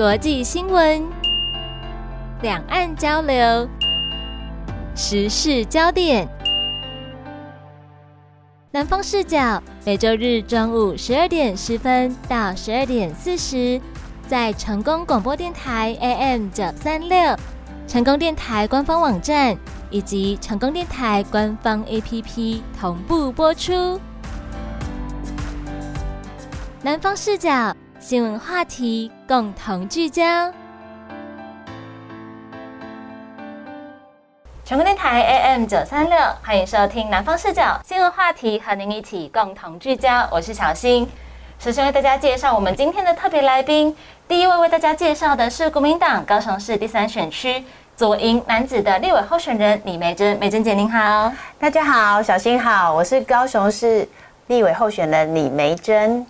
国际新闻、两岸交流、时事焦点。南方视角每周日中午十二点十分到十二点四十，在成功广播电台 AM 九三六、成功电台官方网站以及成功电台官方 APP 同步播出。南方视角新闻话题共同聚焦。全国电台 AM 九三六，欢迎收听南方视角新闻话题，和您一起共同聚焦。我是小新，首先为大家介绍我们今天的特别来宾。第一位为大家介绍的是国民党高雄市第三选区左营男子的立委候选人李梅珍，梅珍姐您好，大家好，小新好，我是高雄市立委候选人李梅珍。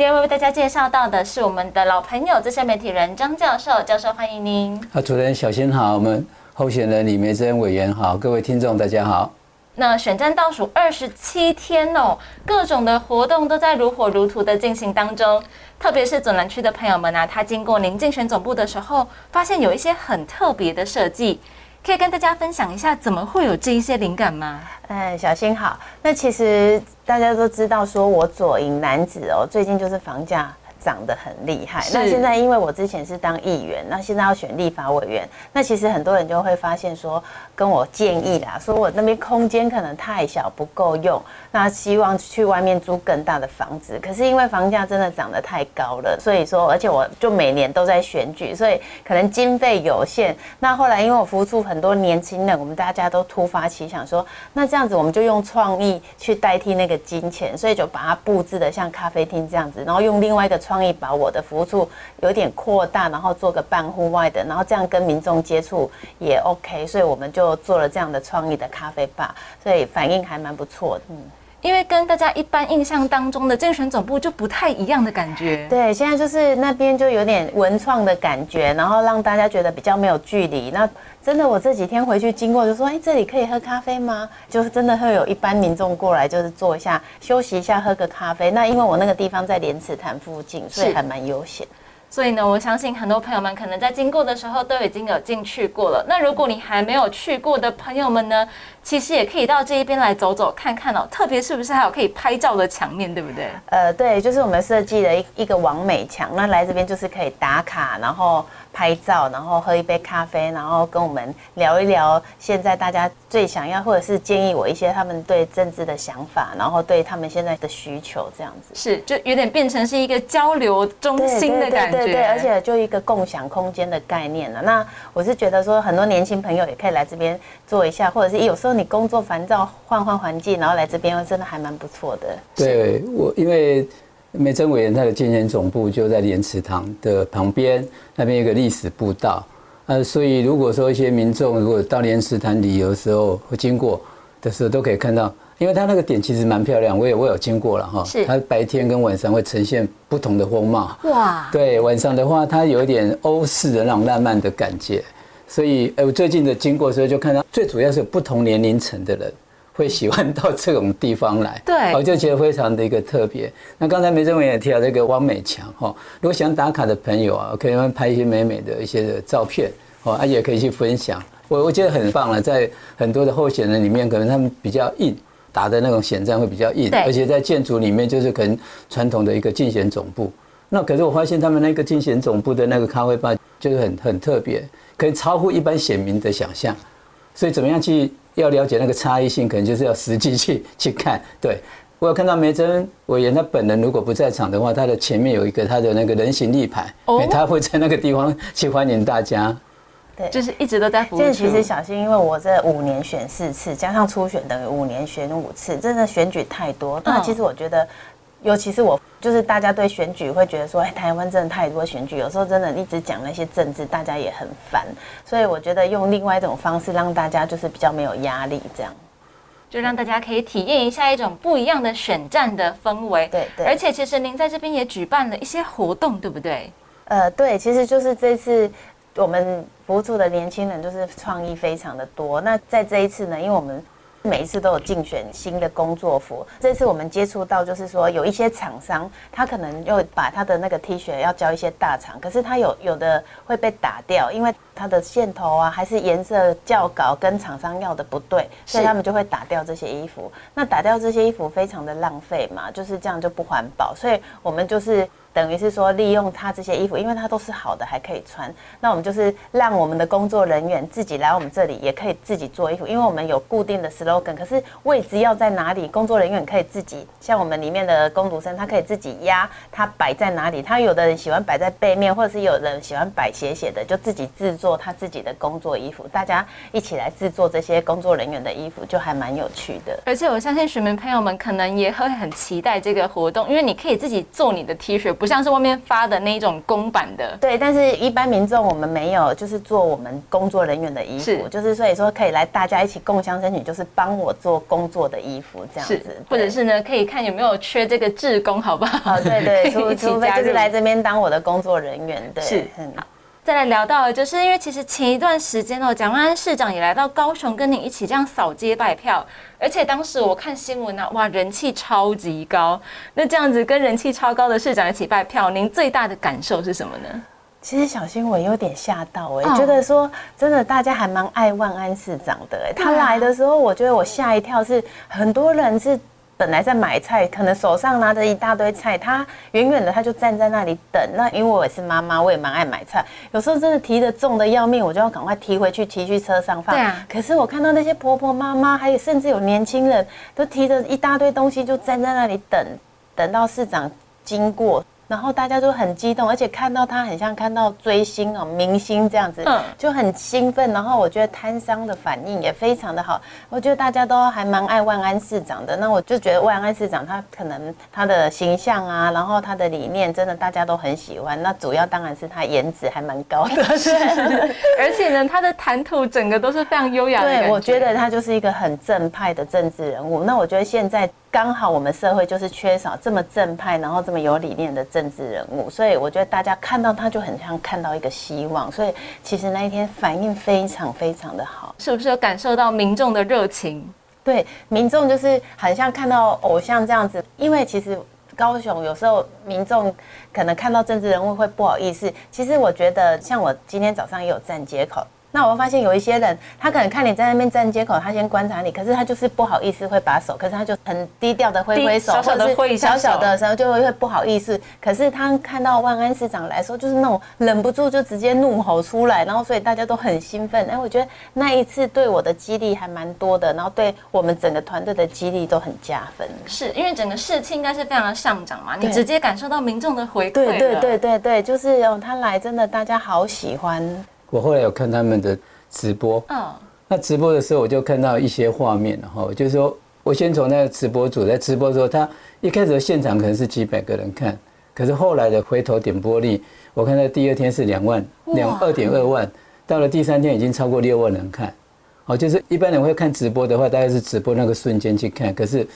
第二位为大家介绍到的是我们的老朋友资深媒体人张教授，教授欢迎您。啊，主持人小新好，我们候选人李梅珍委员好，各位听众大家好。那选战倒数二十七天哦，各种的活动都在如火如荼的进行当中。特别是左南区的朋友们啊，他经过您竞选总部的时候，发现有一些很特别的设计。可以跟大家分享一下，怎么会有这一些灵感吗？嗯，小新好。那其实大家都知道，说我左营男子哦，最近就是房价。长得很厉害。那现在因为我之前是当议员，那现在要选立法委员，那其实很多人就会发现说，跟我建议啦，说我那边空间可能太小不够用，那希望去外面租更大的房子。可是因为房价真的涨得太高了，所以说，而且我就每年都在选举，所以可能经费有限。那后来因为我服务处很多年轻人，我们大家都突发奇想说，那这样子我们就用创意去代替那个金钱，所以就把它布置的像咖啡厅这样子，然后用另外一个。创意把我的服务处有点扩大，然后做个半户外的，然后这样跟民众接触也 OK，所以我们就做了这样的创意的咖啡吧，所以反应还蛮不错的。嗯。因为跟大家一般印象当中的竞选总部就不太一样的感觉。对，现在就是那边就有点文创的感觉，然后让大家觉得比较没有距离。那真的，我这几天回去经过就说：“哎，这里可以喝咖啡吗？”就是真的会有一般民众过来，就是坐一下休息一下，喝个咖啡。那因为我那个地方在莲池潭附近，所以还蛮悠闲。所以呢，我相信很多朋友们可能在经过的时候都已经有进去过了。那如果你还没有去过的朋友们呢，其实也可以到这一边来走走看看哦。特别是不是还有可以拍照的墙面，对不对？呃，对，就是我们设计的一一个完美墙。那来这边就是可以打卡，然后。拍照，然后喝一杯咖啡，然后跟我们聊一聊现在大家最想要，或者是建议我一些他们对政治的想法，然后对他们现在的需求这样子。是，就有点变成是一个交流中心的感觉。对对对，而且就一个共享空间的概念了。那我是觉得说，很多年轻朋友也可以来这边做一下，或者是有时候你工作烦躁，换换环境，然后来这边真的还蛮不错的。对我，因为。梅珍委员他的竞选总部就在莲池塘的旁边，那边有个历史步道，呃，所以如果说一些民众如果到莲池潭旅游的时候会经过的时候，都可以看到，因为它那个点其实蛮漂亮，我也我有经过了哈，是。它白天跟晚上会呈现不同的风貌，哇，对，晚上的话它有一点欧式的那种浪漫的感觉，所以呃，我最近的经过时候就看到，最主要是有不同年龄层的人。会喜欢到这种地方来，对，我就觉得非常的一个特别。那刚才梅正文也提到这个汪美强哈，如果想打卡的朋友啊，可以拍一些美美的一些的照片哦，啊也可以去分享。我我觉得很棒了，在很多的候选人里面，可能他们比较硬，打的那种选战会比较硬，而且在建筑里面就是可能传统的一个竞选总部。那可是我发现他们那个竞选总部的那个咖啡吧，就是很很特别，可以超乎一般选民的想象。所以怎么样去？要了解那个差异性，可能就是要实际去 去看。对我有看到梅珍委员，他本人如果不在场的话，他的前面有一个他的那个人形立牌，他会在那个地方去欢迎大家。对，就是一直都在服务。现在其实小心，因为我这五年选四次，加上初选等于五年选五次，真的选举太多。那其实我觉得。尤其是我，就是大家对选举会觉得说，哎，台湾真的太多选举，有时候真的一直讲那些政治，大家也很烦。所以我觉得用另外一种方式，让大家就是比较没有压力，这样，就让大家可以体验一下一种不一样的选战的氛围。对对。而且其实您在这边也举办了一些活动，对不对？呃，对，其实就是这次我们服务处的年轻人就是创意非常的多。那在这一次呢，因为我们每一次都有竞选新的工作服。这次我们接触到，就是说有一些厂商，他可能又把他的那个 T 恤要交一些大厂，可是他有有的会被打掉，因为它的线头啊，还是颜色较稿跟厂商要的不对，所以他们就会打掉这些衣服。那打掉这些衣服非常的浪费嘛，就是这样就不环保，所以我们就是。等于是说，利用它这些衣服，因为它都是好的，还可以穿。那我们就是让我们的工作人员自己来我们这里，也可以自己做衣服，因为我们有固定的 slogan。可是位置要在哪里，工作人员可以自己，像我们里面的工读生，他可以自己压，他摆在哪里。他有的人喜欢摆在背面，或者是有人喜欢摆斜斜的，就自己制作他自己的工作衣服。大家一起来制作这些工作人员的衣服，就还蛮有趣的。而且我相信选民朋友们可能也会很期待这个活动，因为你可以自己做你的 T 恤。不像是外面发的那种公版的，对，但是一般民众我们没有，就是做我们工作人员的衣服，就是所以说可以来大家一起共襄盛举，就是帮我做工作的衣服这样子，或者是呢，可以看有没有缺这个志工，好不好？对对，除除非就是来这边当我的工作人员，对，是，嗯。再来聊到，就是因为其实前一段时间哦，蒋万安市长也来到高雄，跟你一起这样扫街拜票，而且当时我看新闻呢，哇，人气超级高。那这样子跟人气超高的市长一起拜票，您最大的感受是什么呢？其实小新闻有点吓到哎，觉得说真的，大家还蛮爱万安市长的哎。他来的时候，我觉得我吓一跳，是很多人是。本来在买菜，可能手上拿着一大堆菜，他远远的他就站在那里等。那因为我也是妈妈，我也蛮爱买菜，有时候真的提的重的要命，我就要赶快提回去，提去车上放。对啊。可是我看到那些婆婆妈妈，还有甚至有年轻人，都提着一大堆东西，就站在那里等，等到市长经过。然后大家都很激动，而且看到他很像看到追星哦，明星这样子，就很兴奋。然后我觉得摊商的反应也非常的好，我觉得大家都还蛮爱万安市长的。那我就觉得万安市长他可能他的形象啊，然后他的理念真的大家都很喜欢。那主要当然是他颜值还蛮高的，而且呢，他的谈吐整个都是非常优雅的。对，我觉得他就是一个很正派的政治人物。那我觉得现在。刚好我们社会就是缺少这么正派，然后这么有理念的政治人物，所以我觉得大家看到他就很像看到一个希望，所以其实那一天反应非常非常的好，是不是有感受到民众的热情？对，民众就是很像看到偶像这样子，因为其实高雄有时候民众可能看到政治人物会不好意思，其实我觉得像我今天早上也有站街口。那我会发现有一些人，他可能看你在那边站街口，他先观察你，可是他就是不好意思会把手，可是他就很低调的挥挥手，小小的挥小小的时候就会会不好意思。可是他看到万安市长来说，就是那种忍不住就直接怒吼出来，然后所以大家都很兴奋。哎，我觉得那一次对我的激励还蛮多的，然后对我们整个团队的激励都很加分。是因为整个士气应该是非常的上涨嘛？你直接感受到民众的回馈。对对对对对，就是哦，他来真的大家好喜欢。我后来有看他们的直播，嗯，那直播的时候我就看到一些画面，然后就是说我先从那个直播组在直播的时候，他一开始的现场可能是几百个人看，可是后来的回头点播率，我看到第二天是两万两二点二万，到了第三天已经超过六万人看，哦，就是一般人会看直播的话，大概是直播那个瞬间去看，可是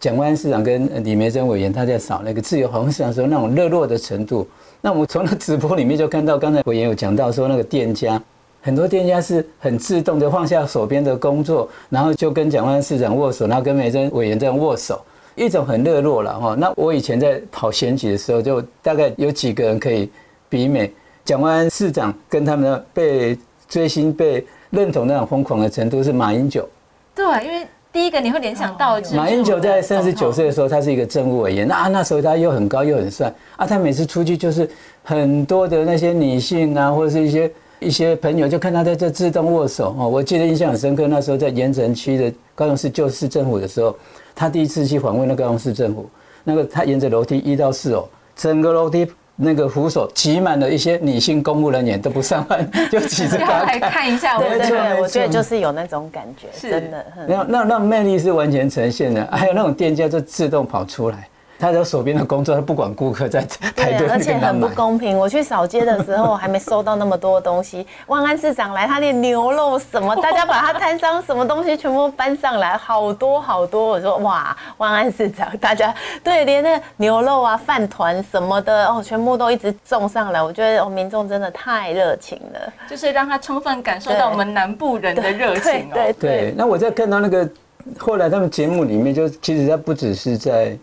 蒋万安市长跟李梅珍委员他在扫那个自由红市场时候那种热络的程度。那我们从那直播里面就看到，刚才委员有讲到说，那个店家很多店家是很自动的放下手边的工作，然后就跟蒋万市长握手，然后跟梅珍委员这样握手，一种很热络了哈。那我以前在跑选举的时候，就大概有几个人可以比美蒋万市长跟他们被追星、被认同那种疯狂的程度是马英九。对，因为。第一个你会联想到马英九在三十九岁的时候，他是一个政务委员，那那时候他又很高又很帅啊，他每次出去就是很多的那些女性啊，或者是一些一些朋友就看他在这自动握手哦，我记得印象很深刻，那时候在盐城区的高雄市旧市政府的时候，他第一次去访问那高雄市政府，那个他沿着楼梯一到四楼，整个楼梯。那个扶手挤满了一些女性公务人员都不上班，就挤着来看一下。对对，我觉得就是有那种感觉，真的。那那那魅力是完全呈现的，还有那种店家就自动跑出来。他在手边的工作，他不管顾客在排队，而且很不公平。我去扫街的时候，还没收到那么多东西。万安市长来，他连牛肉什么，大家把他摊上什么东西全部搬上来，好多好多。我说哇，万安市长，大家对，连那牛肉啊、饭团什么的哦，全部都一直送上来。我觉得哦，民众真的太热情了，就是让他充分感受到我们南部人的热情哦。对对。那我在看到那个。后来他们节目里面就其实他不只是在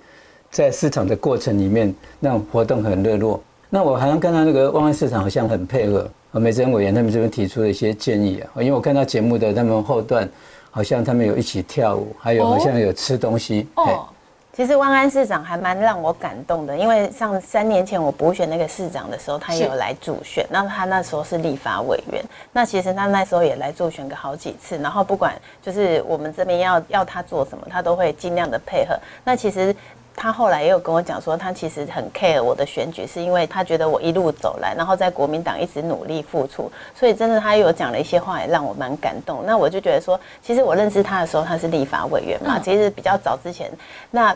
在市场的过程里面那种活动很热络，那我好像看到那个万安市场好像很配合，和梅珍委员他们这边提出了一些建议啊，因为我看到节目的他们后段好像他们有一起跳舞，还有好像有吃东西。哦。其实万安市长还蛮让我感动的，因为像三年前我补选那个市长的时候，他也有来助选。那他那时候是立法委员，那其实他那时候也来助选个好几次。然后不管就是我们这边要要他做什么，他都会尽量的配合。那其实他后来也有跟我讲说，他其实很 care 我的选举，是因为他觉得我一路走来，然后在国民党一直努力付出，所以真的他有讲了一些话，也让我蛮感动。那我就觉得说，其实我认识他的时候，他是立法委员嘛，其实比较早之前那。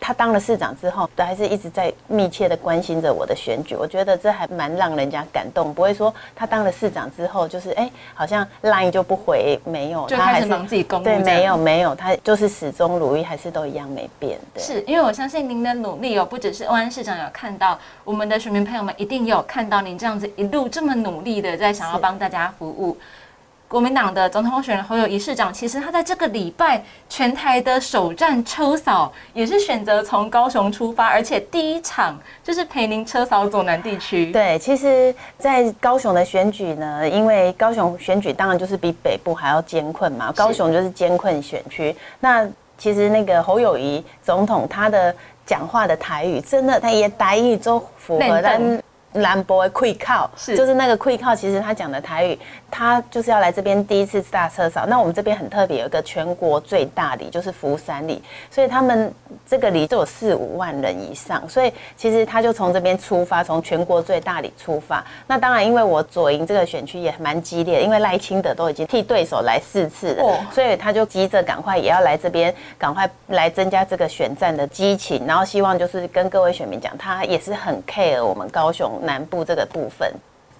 他当了市长之后，都还是一直在密切的关心着我的选举。我觉得这还蛮让人家感动，不会说他当了市长之后，就是哎，好像 line 就不回，没有，他还是忙自己工作。对，没有没有，他就是始终如一，还是都一样没变。的。是因为我相信您的努力哦，不只是欧安市长有看到，我们的选民朋友们一定有看到您这样子一路这么努力的在想要帮大家服务。国民党的总统候选人侯友谊市长，其实他在这个礼拜全台的首站车扫，也是选择从高雄出发，而且第一场就是陪您车扫左南地区。对，其实，在高雄的选举呢，因为高雄选举当然就是比北部还要艰困嘛，高雄就是艰困选区。那其实那个侯友谊总统他的讲话的台语，真的他也台语都符合咱。兰博的溃靠，是就是那个溃靠，其实他讲的台语，他就是要来这边第一次大车扫。那我们这边很特别，有一个全国最大里，就是福山里，所以他们这个里就有四五万人以上，所以其实他就从这边出发，从全国最大里出发。那当然，因为我左营这个选区也蛮激烈，因为赖清德都已经替对手来四次了，所以他就急着赶快也要来这边，赶快来增加这个选战的激情，然后希望就是跟各位选民讲，他也是很 care 我们高雄。南部这个部分，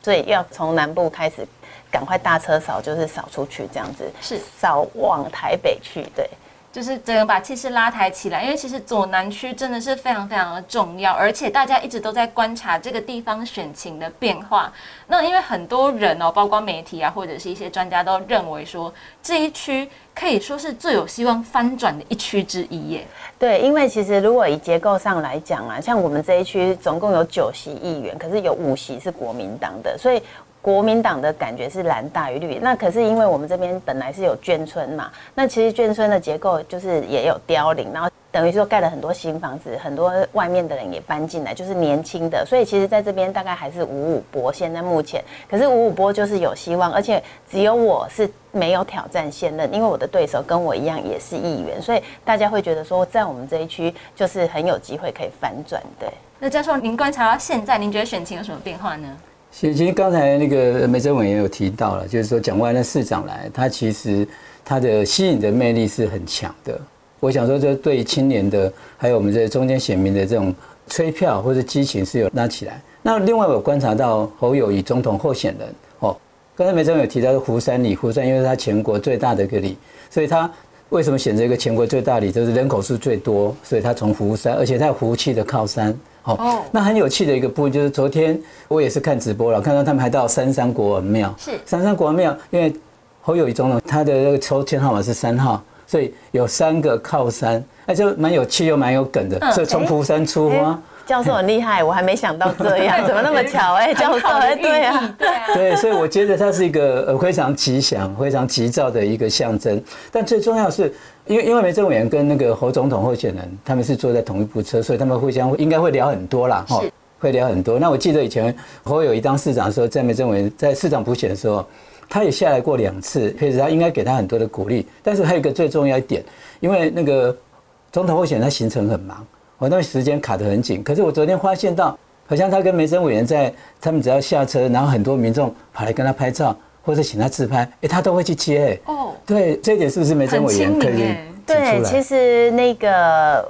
所以要从南部开始，赶快大车扫，就是扫出去这样子，是扫往台北去，对。就是整个把气势拉抬起来，因为其实左南区真的是非常非常的重要，而且大家一直都在观察这个地方选情的变化。那因为很多人哦，包括媒体啊，或者是一些专家都认为说，这一区可以说是最有希望翻转的一区之一耶。对，因为其实如果以结构上来讲啊，像我们这一区总共有九席议员，可是有五席是国民党的，所以。国民党的感觉是蓝大于绿，那可是因为我们这边本来是有眷村嘛，那其实眷村的结构就是也有凋零，然后等于说盖了很多新房子，很多外面的人也搬进来，就是年轻的，所以其实在这边大概还是五五波。现在目前，可是五五波就是有希望，而且只有我是没有挑战现任，因为我的对手跟我一样也是议员，所以大家会觉得说在我们这一区就是很有机会可以反转。对，那教授您观察到现在，您觉得选情有什么变化呢？其实刚才那个梅哲伟也有提到了，就是说蒋万安市长来，他其实他的吸引的魅力是很强的。我想说，这对青年的，还有我们这中间选民的这种催票或者激情是有拉起来。那另外我观察到侯友谊总统候选人哦，刚才梅哲伟有提到湖山里，湖山因为它全国最大的一个里，所以他为什么选择一个全国最大里，就是人口数最多，所以他从湖山，而且他有湖气的靠山。哦，那很有趣的一个部分就是昨天我也是看直播了，看到他们还到三山国王庙。是三山国王庙，因为侯友谊总统他的那个抽签号码是三号，所以有三个靠山，那就蛮有趣又蛮有梗的。所以从福山出发，教授很厉害，我还没想到这样，怎么那么巧？哎，教授，哎，对啊，对啊，对，所以我觉得它是一个呃非常吉祥、非常急躁的一个象征。但最重要是。因为因为梅政委员跟那个侯总统候选人，他们是坐在同一部车，所以他们互相应该会聊很多啦，哈，会聊很多。那我记得以前侯友谊当市长的时候，在梅政委员在市长补选的时候，他也下来过两次，其实他应该给他很多的鼓励。但是还有一个最重要一点，因为那个总统候选人他行程很忙，我那时间卡得很紧。可是我昨天发现到，好像他跟梅森委员在，他们只要下车，然后很多民众跑来跟他拍照。或者请他自拍，哎，他都会去接。哦，对，这一点是不是梅森委员可以对，其实那个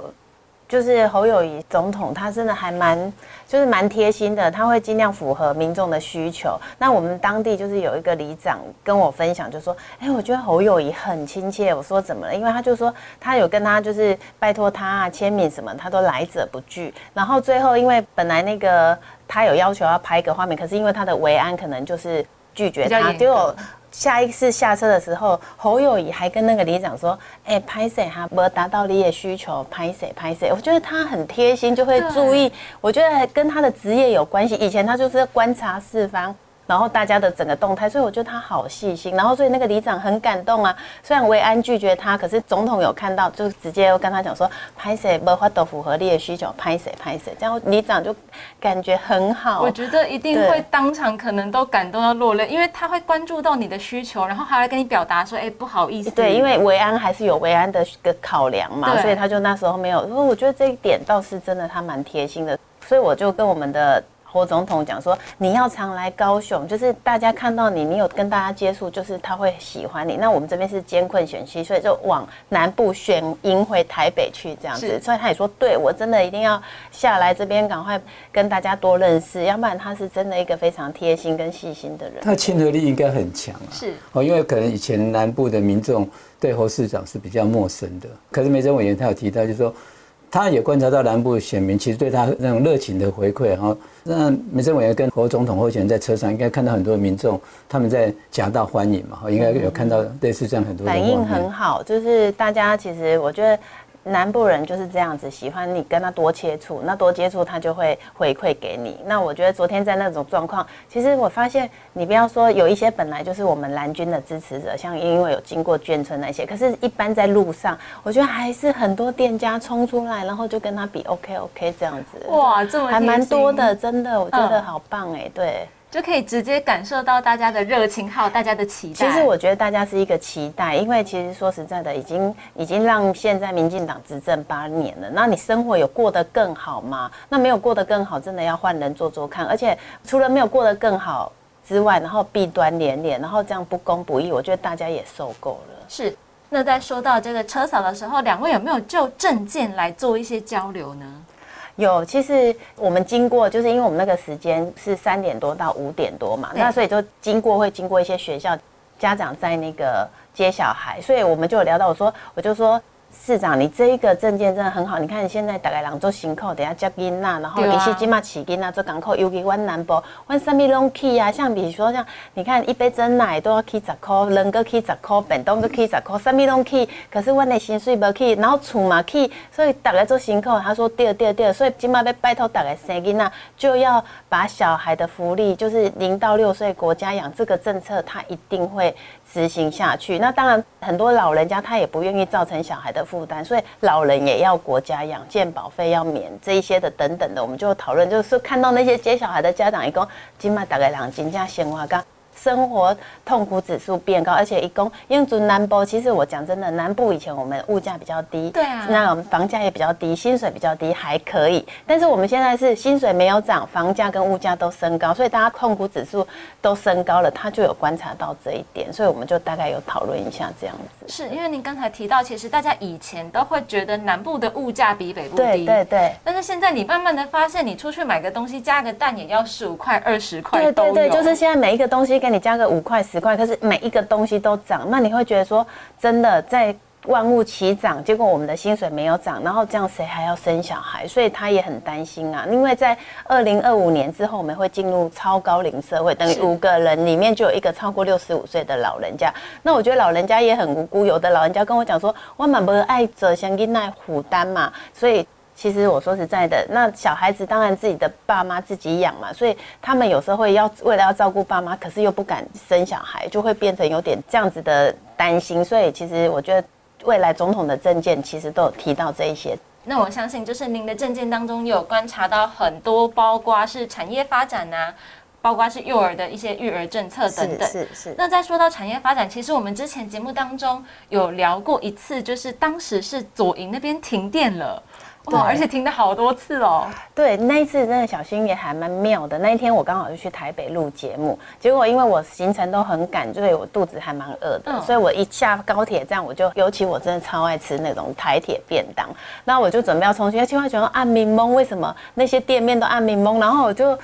就是侯友谊总统，他真的还蛮就是蛮贴心的，他会尽量符合民众的需求。那我们当地就是有一个里长跟我分享，就说：“哎，我觉得侯友谊很亲切。”我说：“怎么了？”因为他就说他有跟他就是拜托他啊签名什么，他都来者不拒。然后最后因为本来那个他有要求要拍一个画面，可是因为他的维安可能就是。拒绝他，结果下一次下车的时候，侯友谊还跟那个里长说：“哎，拍谁哈，没达到你的需求，拍谁拍谁。”我觉得他很贴心，就会注意。我觉得跟他的职业有关系。以前他就是观察四方。然后大家的整个动态，所以我觉得他好细心。然后所以那个里长很感动啊。虽然维安拒绝他，可是总统有看到，就直接又跟他讲说：“拍谁不法都符合你的需求，拍谁拍谁。”这样里长就感觉很好。我觉得一定会当场可能都感动到落泪，因为他会关注到你的需求，然后还来跟你表达说：“哎，不好意思。”对，因为维安还是有维安的个考量嘛，所以他就那时候没有。说我觉得这一点倒是真的，他蛮贴心的。所以我就跟我们的。侯总统讲说，你要常来高雄，就是大家看到你，你有跟大家接触，就是他会喜欢你。那我们这边是艰困选区，所以就往南部选迎回台北去这样子。所以他也说，对我真的一定要下来这边，赶快跟大家多认识，要不然他是真的一个非常贴心跟细心的人。他亲和力应该很强啊。是哦，因为可能以前南部的民众对侯市长是比较陌生的，可是梅珍委员他有提到，就是说。他也观察到南部选民其实对他那种热情的回馈，哈那民政委员跟侯总统候选人在车上应该看到很多民众他们在夹道欢迎嘛，应该有看到类似这样很多反应很好，就是大家其实我觉得。南部人就是这样子，喜欢你跟他多接触，那多接触他就会回馈给你。那我觉得昨天在那种状况，其实我发现，你不要说有一些本来就是我们蓝军的支持者，像因为有经过眷村那些，可是一般在路上，我觉得还是很多店家冲出来，然后就跟他比 OK OK 这样子。哇，这么还蛮多的，真的，我觉得好棒哎，对。就可以直接感受到大家的热情，还有大家的期待。其实我觉得大家是一个期待，因为其实说实在的，已经已经让现在民进党执政八年了。那你生活有过得更好吗？那没有过得更好，真的要换人做做看。而且除了没有过得更好之外，然后弊端连连，然后这样不公不义，我觉得大家也受够了。是。那在说到这个车嫂的时候，两位有没有就证件来做一些交流呢？有，其实我们经过，就是因为我们那个时间是三点多到五点多嘛，那所以就经过会经过一些学校家长在那个接小孩，所以我们就聊到我说，我就说。市长，你这一个证件真的很好。你看，现在大概两周新扣，等下接囡呐，然后一些金马起囡呐做港口，尤其湾南部，湾什么拢去啊？像比如说像，你看一杯真奶都要去十块，人个去十块，便当个去十块，什么拢去。可是阮的薪水无去，然后厝嘛去，所以大家做新扣，他说对对对，所以金马要拜托大家生囡呐，就要把小孩的福利，就是零到六岁国家养这个政策，他一定会。执行下去，那当然很多老人家他也不愿意造成小孩的负担，所以老人也要国家养，健保费要免这一些的等等的，我们就讨论，就是看到那些接小孩的家长，一共今麦大概两斤加鲜花干。生活痛苦指数变高，而且一共因为住南部，其实我讲真的，南部以前我们物价比较低，对啊，那房价也比较低，薪水比较低，还可以。但是我们现在是薪水没有涨，房价跟物价都升高，所以大家痛苦指数都升高了，他就有观察到这一点，所以我们就大概有讨论一下这样子。是因为您刚才提到，其实大家以前都会觉得南部的物价比北部低，对对对。但是现在你慢慢的发现，你出去买个东西加个蛋也要十五块、二十块，对对对，就是现在每一个东西跟你加个五块十块，可是每一个东西都涨，那你会觉得说，真的在万物齐涨，结果我们的薪水没有涨，然后这样谁还要生小孩？所以他也很担心啊。因为在二零二五年之后，我们会进入超高龄社会，等于五个人里面就有一个超过六十五岁的老人家。那我觉得老人家也很无辜，有的老人家跟我讲说，我蛮不爱者想给那负担嘛，所以。其实我说实在的，那小孩子当然自己的爸妈自己养嘛，所以他们有时候会要为了要照顾爸妈，可是又不敢生小孩，就会变成有点这样子的担心。所以其实我觉得未来总统的证件其实都有提到这一些。那我相信就是您的证件当中有观察到很多，包括是产业发展呐，包括是幼儿的一些育儿政策等等。是是。那再说到产业发展，其实我们之前节目当中有聊过一次，就是当时是左营那边停电了。哇！而且停了好多次哦。对，那一次真的小心也还蛮妙的。那一天我刚好就去台北录节目，结果因为我行程都很赶，所以我肚子还蛮饿的，所以我一下高铁站我就，尤其我真的超爱吃那种台铁便当，那我就准备要冲去，结果觉得暗迷蒙，为什么那些店面都暗迷蒙？然后我就。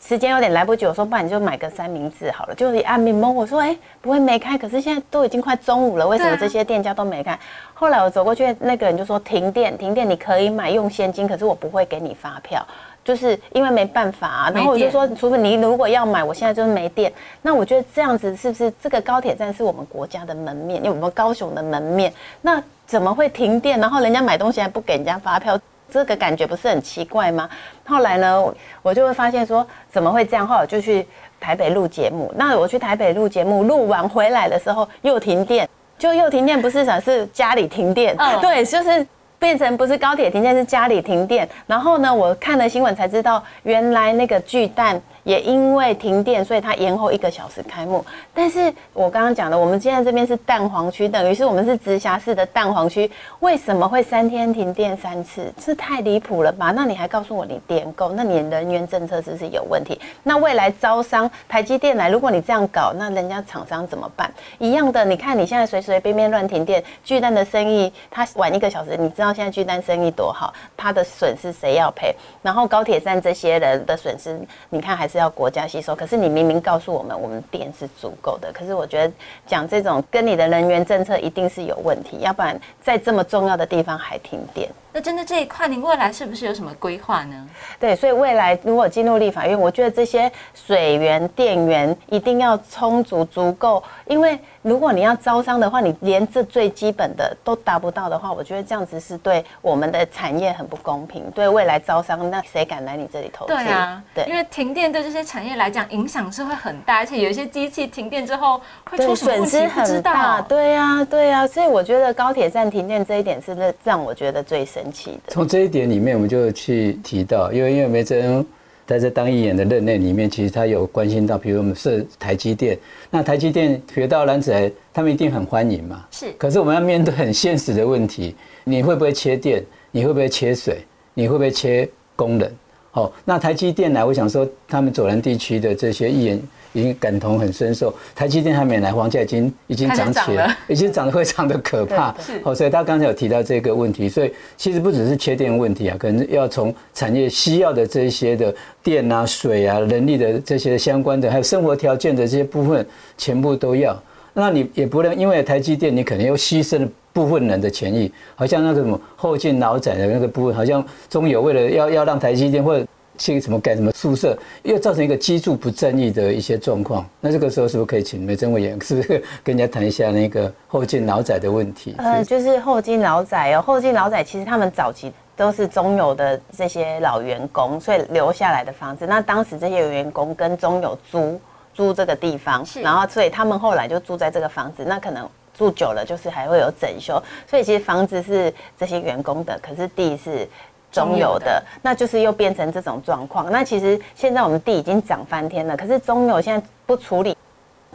时间有点来不及，我说不然你就买个三明治好了。就是按密蒙，我说哎不会没开，可是现在都已经快中午了，为什么这些店家都没开？后来我走过去，那个人就说停电，停电你可以买用现金，可是我不会给你发票。就是因为没办法啊，然后我就说，除非你如果要买，我现在就是没电。那我觉得这样子是不是这个高铁站是我们国家的门面，因为我们高雄的门面，那怎么会停电？然后人家买东西还不给人家发票，这个感觉不是很奇怪吗？后来呢，我就会发现说怎么会这样？后来我就去台北录节目。那我去台北录节目，录完回来的时候又停电，就又停电，不是想是家里停电，对，就是。变成不是高铁停电，是家里停电。然后呢，我看了新闻才知道，原来那个巨蛋。也因为停电，所以它延后一个小时开幕。但是我刚刚讲的，我们现在这边是蛋黄区，等于是我们是直辖市的蛋黄区，为什么会三天停电三次？这太离谱了吧？那你还告诉我你电够？那你人员政策是不是有问题？那未来招商台积电来，如果你这样搞，那人家厂商怎么办？一样的，你看你现在随随便便乱停电，巨蛋的生意它晚一个小时，你知道现在巨蛋生意多好，它的损失谁要赔？然后高铁站这些人的损失，你看还是。要国家吸收，可是你明明告诉我们，我们电是足够的。可是我觉得讲这种跟你的能源政策一定是有问题，要不然在这么重要的地方还停电。那针对这一块，您未来是不是有什么规划呢？对，所以未来如果进入立法院，我觉得这些水源、电源一定要充足、足够。因为如果你要招商的话，你连这最基本的都达不到的话，我觉得这样子是对我们的产业很不公平。对未来招商，那谁敢来你这里投资？对啊，对，因为停电对这些产业来讲影响是会很大，而且有一些机器停电之后会出损失很大。对呀，对呀，所以我觉得高铁站停电这一点是让让我觉得最神。从这一点里面，我们就去提到，因为因为梅珍在这当议员的任内里面，其实他有关心到，比如我们设台积电，那台积电学到男子他们一定很欢迎嘛。是。可是我们要面对很现实的问题，你会不会切电？你会不会切水？你会不会切工人？好，那台积电来，我想说，他们左南地区的这些议员。已经感同很深受，台积电还没来，房价已经已经涨起来，已经涨得非常的可怕。好，所以他刚才有提到这个问题，所以其实不只是缺电问题啊，可能要从产业需要的这些的电啊、水啊、人力的这些相关的，还有生活条件的这些部分，全部都要。那你也不能因为台积电，你可能又牺牲了部分人的权益，好像那个什么后进老窄的那个部分，好像中有为了要要让台积电或者。去什么盖什么宿舍，又造成一个居住不正义的一些状况。那这个时候是不是可以请梅政委员，是不是跟人家谈一下那个后进老宅的问题？呃，就是后进老宅哦，后进老宅其实他们早期都是中友的这些老员工，所以留下来的房子。那当时这些员工跟中友租租这个地方，然后所以他们后来就住在这个房子。那可能住久了，就是还会有整修。所以其实房子是这些员工的，可是地是。中油的，那就是又变成这种状况。那其实现在我们地已经涨翻天了，可是中油现在不处理。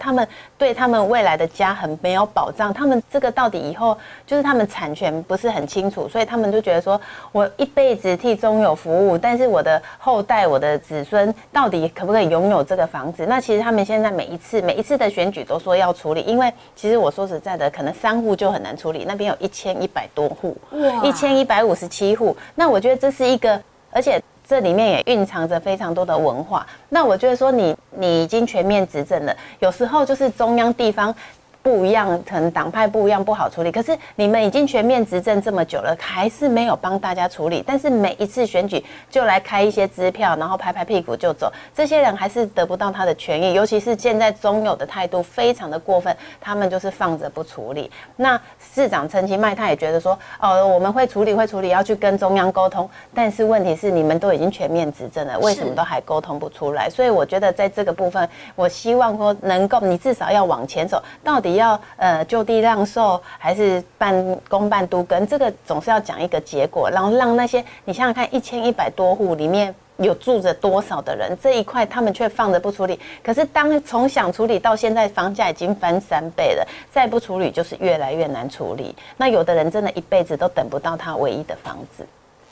他们对他们未来的家很没有保障，他们这个到底以后就是他们产权不是很清楚，所以他们就觉得说，我一辈子替中友服务，但是我的后代、我的子孙到底可不可以拥有这个房子？那其实他们现在每一次每一次的选举都说要处理，因为其实我说实在的，可能三户就很难处理，那边有一千一百多户，一千一百五十七户，那我觉得这是一个，而且。这里面也蕴藏着非常多的文化。那我觉得说，你你已经全面执政了，有时候就是中央地方。不一样，可能党派不一样，不好处理。可是你们已经全面执政这么久了，还是没有帮大家处理。但是每一次选举就来开一些支票，然后拍拍屁股就走。这些人还是得不到他的权益，尤其是现在中友的态度非常的过分，他们就是放着不处理。那市长陈其迈他也觉得说，哦，我们会处理，会处理，要去跟中央沟通。但是问题是，你们都已经全面执政了，为什么都还沟通不出来？所以我觉得在这个部分，我希望说能够，你至少要往前走，到底。要呃就地让售还是办公办都跟这个总是要讲一个结果，然后让那些你想想看，一千一百多户里面有住着多少的人，这一块他们却放着不处理。可是当从想处理到现在，房价已经翻三倍了，再不处理就是越来越难处理。那有的人真的一辈子都等不到他唯一的房子，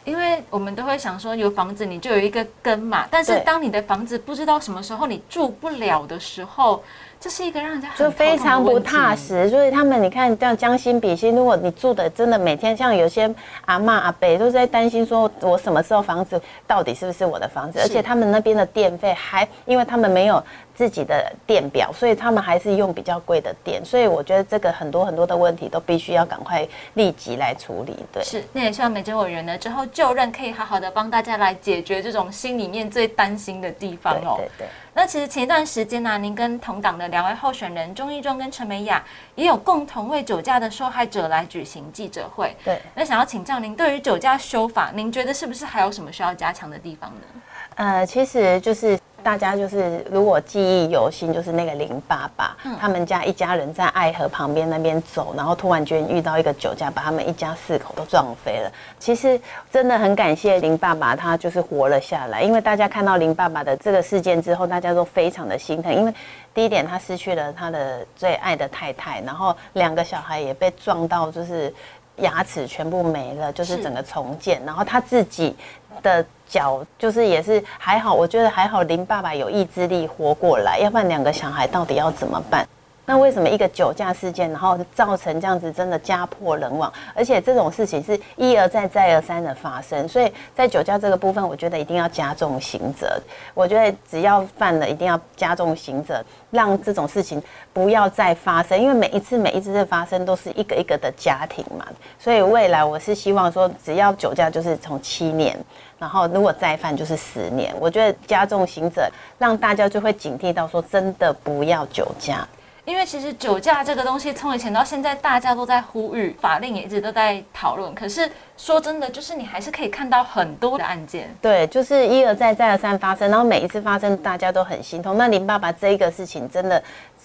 因为我们都会想说有房子你就有一个根嘛，但是当你的房子不知道什么时候你住不了的时候。这是一个让人家就非常不踏实，所以他们你看这样将心比心，如果你住的真的每天像有些阿妈阿伯都在担心说，我什么时候房子到底是不是我的房子？而且他们那边的电费还，因为他们没有自己的电表，所以他们还是用比较贵的电。所以我觉得这个很多很多的问题都必须要赶快立即来处理。对，是。那也希望美珍委员呢之后就任，可以好好的帮大家来解决这种心里面最担心的地方哦。对对。那其实前一段时间呢，您跟同党的两位候选人钟义忠跟陈美雅也有共同为酒驾的受害者来举行记者会。对。那想要请教您，对于酒驾修法，您觉得是不是还有什么需要加强的地方呢？呃，其实就是大家就是如果记忆犹新，就是那个林爸爸，他们家一家人在爱河旁边那边走，然后突然间遇到一个酒驾，把他们一家四口都撞飞了。其实真的很感谢林爸爸，他就是活了下来。因为大家看到林爸爸的这个事件之后，大家都非常的心疼。因为第一点，他失去了他的最爱的太太，然后两个小孩也被撞到，就是牙齿全部没了，就是整个重建。然后他自己的。脚就是也是还好，我觉得还好。林爸爸有意志力活过来，要不然两个小孩到底要怎么办？那为什么一个酒驾事件，然后造成这样子，真的家破人亡？而且这种事情是一而再、再而三的发生，所以在酒驾这个部分，我觉得一定要加重刑责。我觉得只要犯了，一定要加重刑责，让这种事情不要再发生。因为每一次、每一次的发生，都是一个一个的家庭嘛。所以未来我是希望说，只要酒驾就是从七年。然后，如果再犯就是十年。我觉得加重刑责，让大家就会警惕到说，真的不要酒驾。因为其实酒驾这个东西，从以前到现在，大家都在呼吁，法令也一直都在讨论。可是说真的，就是你还是可以看到很多的案件。对，就是一而再，再而三发生，然后每一次发生，大家都很心痛。那林爸爸这一个事情，真的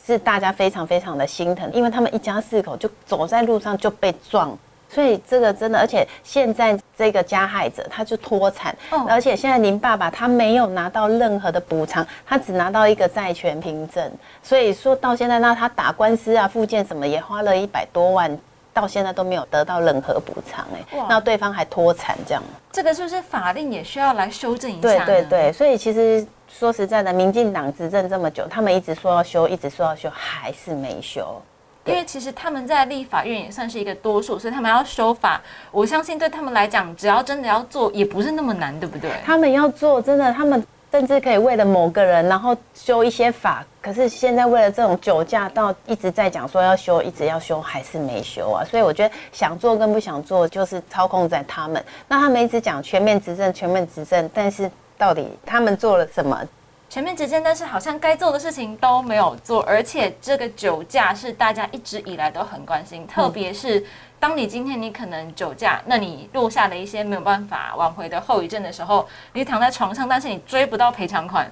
是大家非常非常的心疼，因为他们一家四口就走在路上就被撞。所以这个真的，而且现在这个加害者他就脱产，而且现在林爸爸他没有拿到任何的补偿，他只拿到一个债权凭证。所以说到现在，那他打官司啊、复健什么也花了一百多万，到现在都没有得到任何补偿。哎，那对方还脱产这样，这个是不是法令也需要来修正一下？对对对，所以其实说实在的，民进党执政这么久，他们一直说要修，一直说要修，还是没修。因为其实他们在立法院也算是一个多数，所以他们要修法，我相信对他们来讲，只要真的要做，也不是那么难，对不对？他们要做，真的，他们甚至可以为了某个人，然后修一些法。可是现在为了这种酒驾，到一直在讲说要修，一直要修，还是没修啊？所以我觉得想做跟不想做，就是操控在他们。那他们一直讲全面执政，全面执政，但是到底他们做了什么？前面执政，但是好像该做的事情都没有做，而且这个酒驾是大家一直以来都很关心，特别是当你今天你可能酒驾，那你落下了一些没有办法挽回的后遗症的时候，你躺在床上，但是你追不到赔偿款。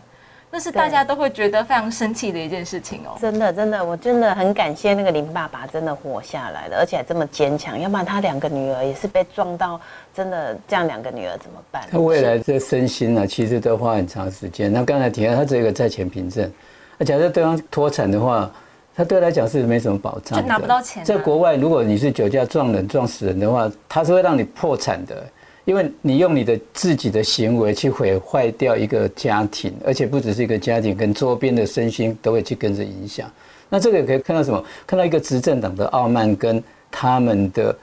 那是大家都会觉得非常生气的一件事情哦。真的，真的，我真的很感谢那个林爸爸，真的活下来了，而且还这么坚强。要不然他两个女儿也是被撞到，真的这样两个女儿怎么办？他未来这身心呢，其实都花很长时间。那刚才提到他这个债权凭证，那假设对方脱产的话，他对他来讲是没什么保障，就拿不到钱。在国外，如果你是酒驾撞人撞死人的话，他是会让你破产的。因为你用你的自己的行为去毁坏掉一个家庭，而且不只是一个家庭，跟周边的身心都会去跟着影响。那这个也可以看到什么？看到一个执政党的傲慢跟他们的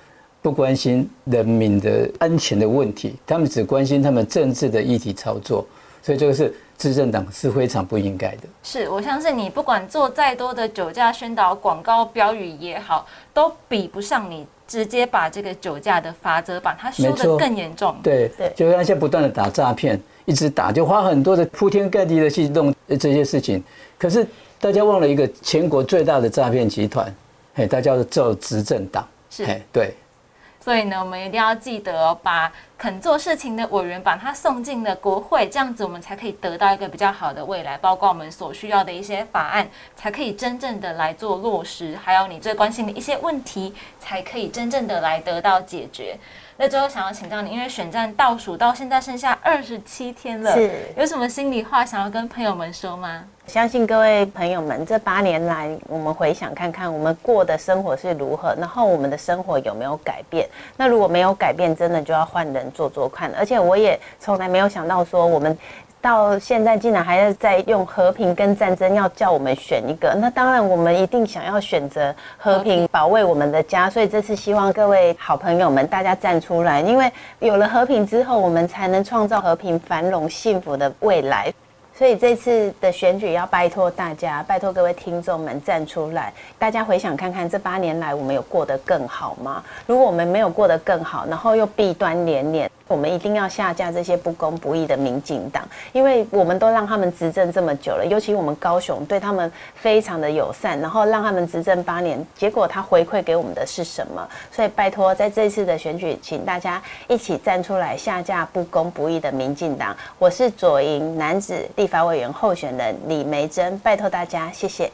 不关心人民的安全的问题，他们只关心他们政治的议题操作。所以这个是执政党是非常不应该的。是我相信你不管做再多的酒驾宣导广告标语也好，都比不上你。直接把这个酒驾的法则把它修得更严重。对对，就像现在不断的打诈骗，一直打，就花很多的铺天盖地的去弄这些事情。可是大家忘了一个全国最大的诈骗集团，嘿，大家做执政党。是，对。所以呢，我们一定要记得把肯做事情的委员把他送进了国会，这样子我们才可以得到一个比较好的未来，包括我们所需要的一些法案，才可以真正的来做落实，还有你最关心的一些问题，才可以真正的来得到解决。那最后想要请教你，因为选战倒数到现在剩下二十七天了，是有什么心里话想要跟朋友们说吗？相信各位朋友们，这八年来，我们回想看看，我们过的生活是如何，然后我们的生活有没有改变？那如果没有改变，真的就要换人做做看。而且我也从来没有想到说我们。到现在竟然还要在用和平跟战争，要叫我们选一个，那当然我们一定想要选择和平，保卫我们的家。所以这次希望各位好朋友们大家站出来，因为有了和平之后，我们才能创造和平、繁荣、幸福的未来。所以这次的选举要拜托大家，拜托各位听众们站出来。大家回想看看，这八年来我们有过得更好吗？如果我们没有过得更好，然后又弊端连连。我们一定要下架这些不公不义的民进党，因为我们都让他们执政这么久了，尤其我们高雄对他们非常的友善，然后让他们执政八年，结果他回馈给我们的是什么？所以拜托，在这次的选举，请大家一起站出来下架不公不义的民进党。我是左营男子立法委员候选人李梅珍，拜托大家，谢谢。